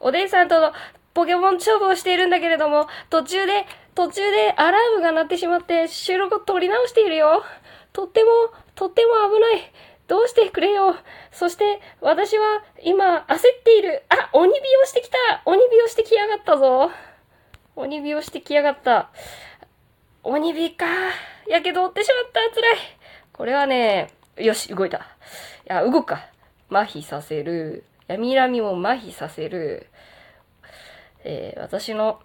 おでんさんとのポケモン勝負をしているんだけれども、途中で、途中でアラームが鳴ってしまって収録を取り直しているよ。とっても、とっても危ない。どうしてくれよ。そして、私は今焦っている。あ、鬼火をしてきた。鬼火をしてきやがったぞ。鬼火をしてきやがった。鬼火か。やけど負ってしまった。辛い。これはね、よし、動いた。いや、動くか。麻痺させる。闇ラミも麻痺させる。えー私の、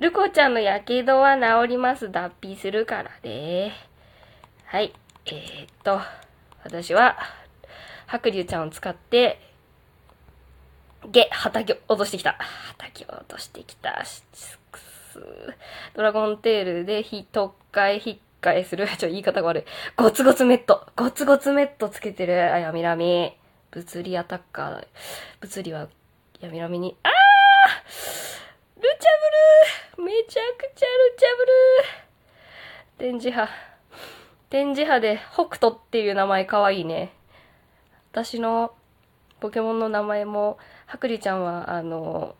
ルコちゃんのやけどは治ります。脱皮するからね。はい。えー、っと、私は、白龍ちゃんを使って、ゲ、畑を落としてきた。畑を落としてきた。ドラゴンテールで、ひ、特回、引っかえする。ちょ、言い方が悪い。ゴツゴツメット。ゴツゴツメットつけてる。あ、闇ラミ。物理アタッカー。物理は、闇ラミに。あールチャブルーめちゃくちゃルチャブルー電磁波。電磁波で北斗っていう名前かわいいね。私のポケモンの名前も、ハクリちゃんは、あの、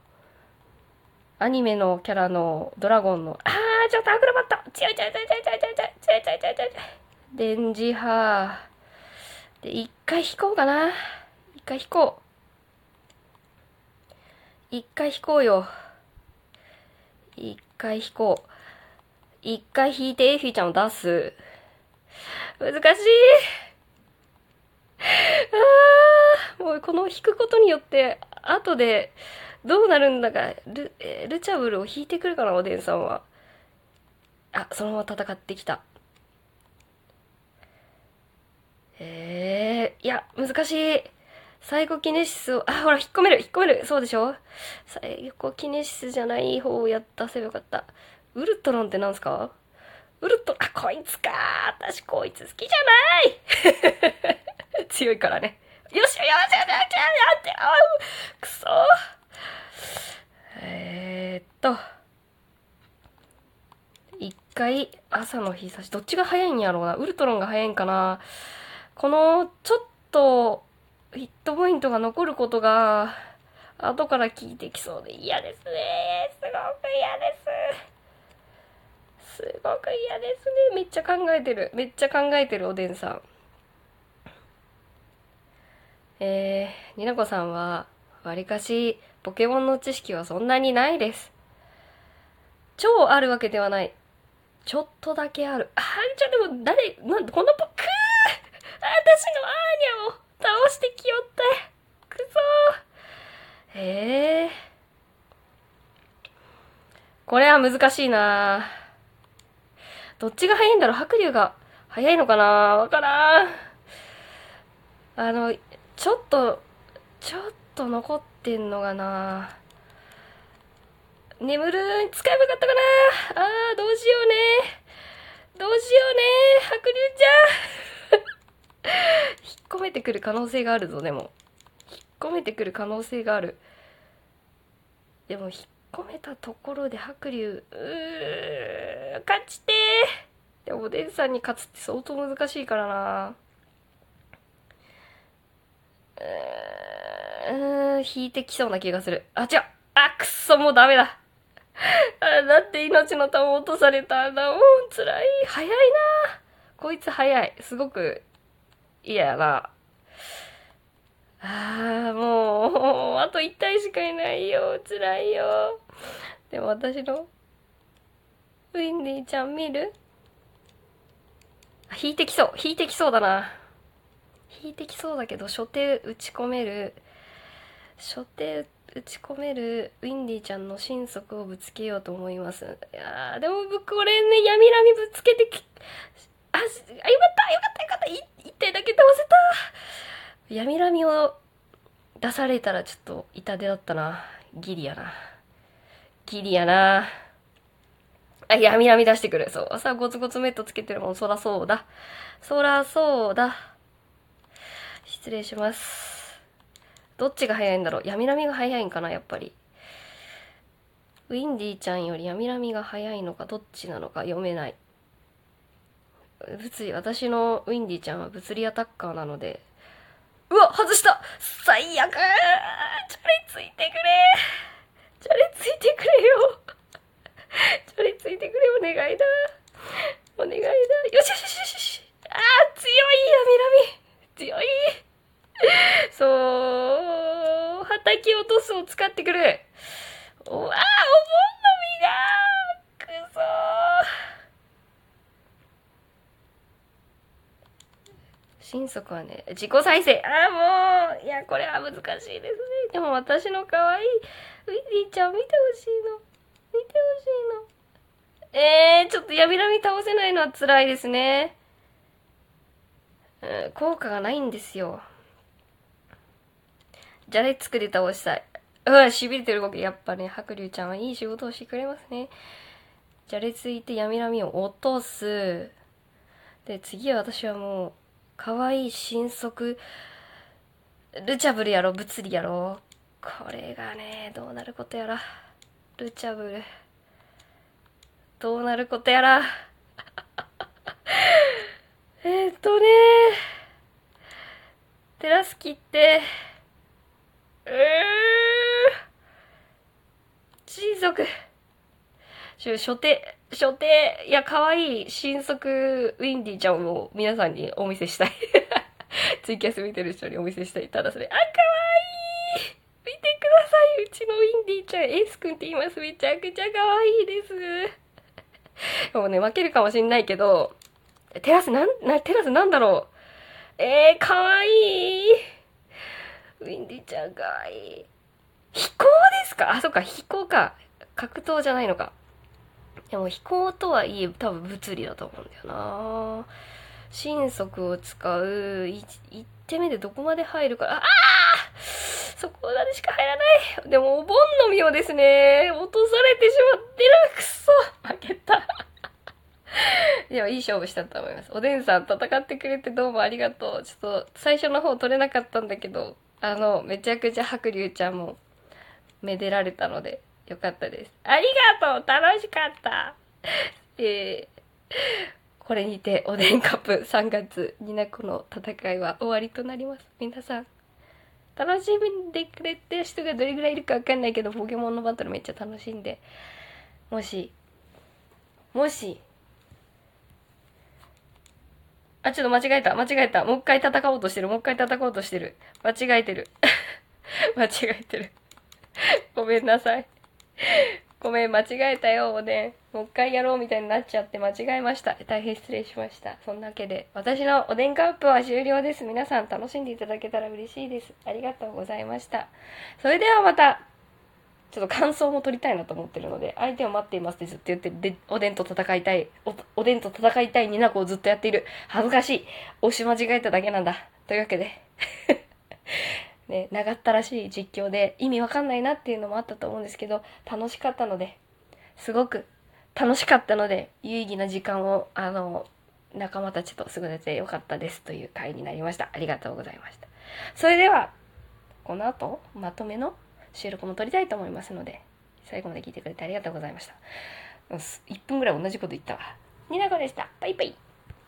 アニメのキャラのドラゴンの、あー、ちょっとアクロバット強い強い強い強い強い強い強い強い強い強い強い電磁波。で、一回引こうかな。一回引こう。一回引こうよ。一回引こう。一回引いてエフィちゃんを出す。難しい。あー、もうこの引くことによって、後で、どうなるんだか、ル、ルチャブルを引いてくるかな、おでんさんは。あ、そのまま戦ってきた。えー、いや、難しい。サイコキネシスを、あ、ほら、引っ込める、引っ込める。そうでしょ？サイコキネシスじゃない方をやったせばよかった。ウルトロンってなんすか？ウルトロン、あ、こいつか私こいつ好きじゃない 強いからね。よし、よし、よし、よし、よし、よし、あくそえー、っと。一回、朝の日差し、どっちが早いんやろうな。ウルトロンが早いんかな。この、ちょっと、ヒットポイントが残ることが、後から効いてきそうで嫌ですね。すごく嫌です。すごく嫌ですね。めっちゃ考えてる。めっちゃ考えてる、おでんさん。えー、になこさんは、わりかし、ポケモンの知識はそんなにないです。超あるわけではない。ちょっとだけある。あ、じゃあでも、誰、なんこのポ、くーのアーニャを倒してきよった。くそー。えー。これは難しいなどっちが早いんだろう？白龍が早いのかな？わからん。あの、ちょっと、ちょっと残ってんのがな眠る使えばよかったかなあー、どうしようね。どうしようね。白龍ちゃん。引っ込めてくる可能性があるぞ、でも。引っ込めてくる可能性がある。でも、引っ込めたところで白龍、うー、勝ちて。でも、おでんさんに勝つって相当難しいからな。うーん、引いてきそうな気がする。あ、違う。あ、くっそ、もうダメだ。あだって命の玉落とされたんだもん。辛い。早いな。こいつ早い。すごく嫌やな。ああ、もう、あと1体しかいないよ。辛いよ。でも私の、ウィンディちゃん見る？引いてきそう。引いてきそうだな。引いてきそうだけど、初手打ち込める。初手打ち込めるウィンディちゃんの心底をぶつけようと思います。いやーでも僕これね、闇ラミぶつけてき、あ、よかったよかったよかった一体だけ倒せた闇ラミを出されたらちょっと痛手だったな。ギリやな。ギリやな。あ、闇ラミ出してくる。そう。さあ、ゴツゴツメットつけてるもん。そらそうだ。そらそうだ。失礼します。どっちが早いんだろう？闇ラミが早いんかなやっぱり。ウィンディーちゃんより闇ラミが早いのかどっちなのか読めない。物理、私のウィンディちゃんは物理アタッカーなので、うわ外した！最悪！チャレついてくれ！チャレついてくれよ！チャレついてくれお願いだ！お願いだ！よしよしよしよし！あー強いよ南強い！そう叩き落とすを使ってくる！心底はね、自己再生。ああ、もう、いや、これは難しいですね。でも私の可愛いウィディちゃん見てほしいの。見てほしいの。えー、ちょっと闇波倒せないのは辛いですね。うん、効果がないんですよ。じゃれつくで倒したい。うわ、痺れてる動き。やっぱね、白龍ちゃんはいい仕事をしてくれますね。じゃれついて闇波を落とす。で、次は私はもう、可愛い新速、ルチャブルやろ、物理やろ。これがね、どうなることやら。ルチャブル。どうなることやら。えっとね、テラス切って、うー、新速。初手、初手、いや、可愛い新速ウィンディちゃんを皆さんにお見せしたい。ツイキャス見てる人にお見せしたい。ただそれ、あ、可愛い見てください。うちのウィンディちゃん、エースくんって言います。めちゃくちゃ可愛いです。もうね、負けるかもしんないけど、テラスなん、な、テラスなんだろう。えー、かわい。ウィンディちゃんかわいい。飛行ですか？あ、そっか、飛行か。格闘じゃないのか。でも飛行とはいえ多分物理だと思うんだよな神速を使う1手目でどこまで入るか。ああそこまでしか入らない。でもお盆の実をですね、落とされてしまってる。くそ負けた。でもいい勝負したと思います。おでんさん戦ってくれてどうもありがとう。ちょっと最初の方取れなかったんだけど、あの、めちゃくちゃ白龍ちゃんもめでられたのでよかったです。ありがとう楽しかった えー、これにておでんカップ3月になこの戦いは終わりとなります。皆さん、楽しんでくれてる人がどれぐらいいるかわかんないけど、ポケモンのバトルめっちゃ楽しんで、もし、もし、あ、ちょっと間違えた。間違えた。もう一回戦おうとしてる。もう一回戦おうとしてる。間違えてる。間違えてる。ごめんなさい。ごめん、間違えたよ、おでん。もう一回やろうみたいになっちゃって間違えました。大変失礼しました。そんなわけで、私のおでんカップは終了です。皆さん楽しんでいただけたら嬉しいです。ありがとうございました。それではまた。ちょっと感想も取りたいなと思ってるので、相手を待っていますってずっと言って、で、おでんと戦いたい、お、おでんと戦いたいニナコをずっとやっている。恥ずかしい。押し間違えただけなんだ。というわけでね、長ったらしい実況で意味わかんないなっていうのもあったと思うんですけど、楽しかったので、すごく楽しかったので、有意義な時間を、あの、仲間たちと過ごせてよかったですという回になりました。ありがとうございました。それでは、この後、まとめの収録も撮りたいと思いますので、最後まで聞いてくれてありがとうございました。1分ぐらい同じこと言ったわ。ニナコでした。バイバイ。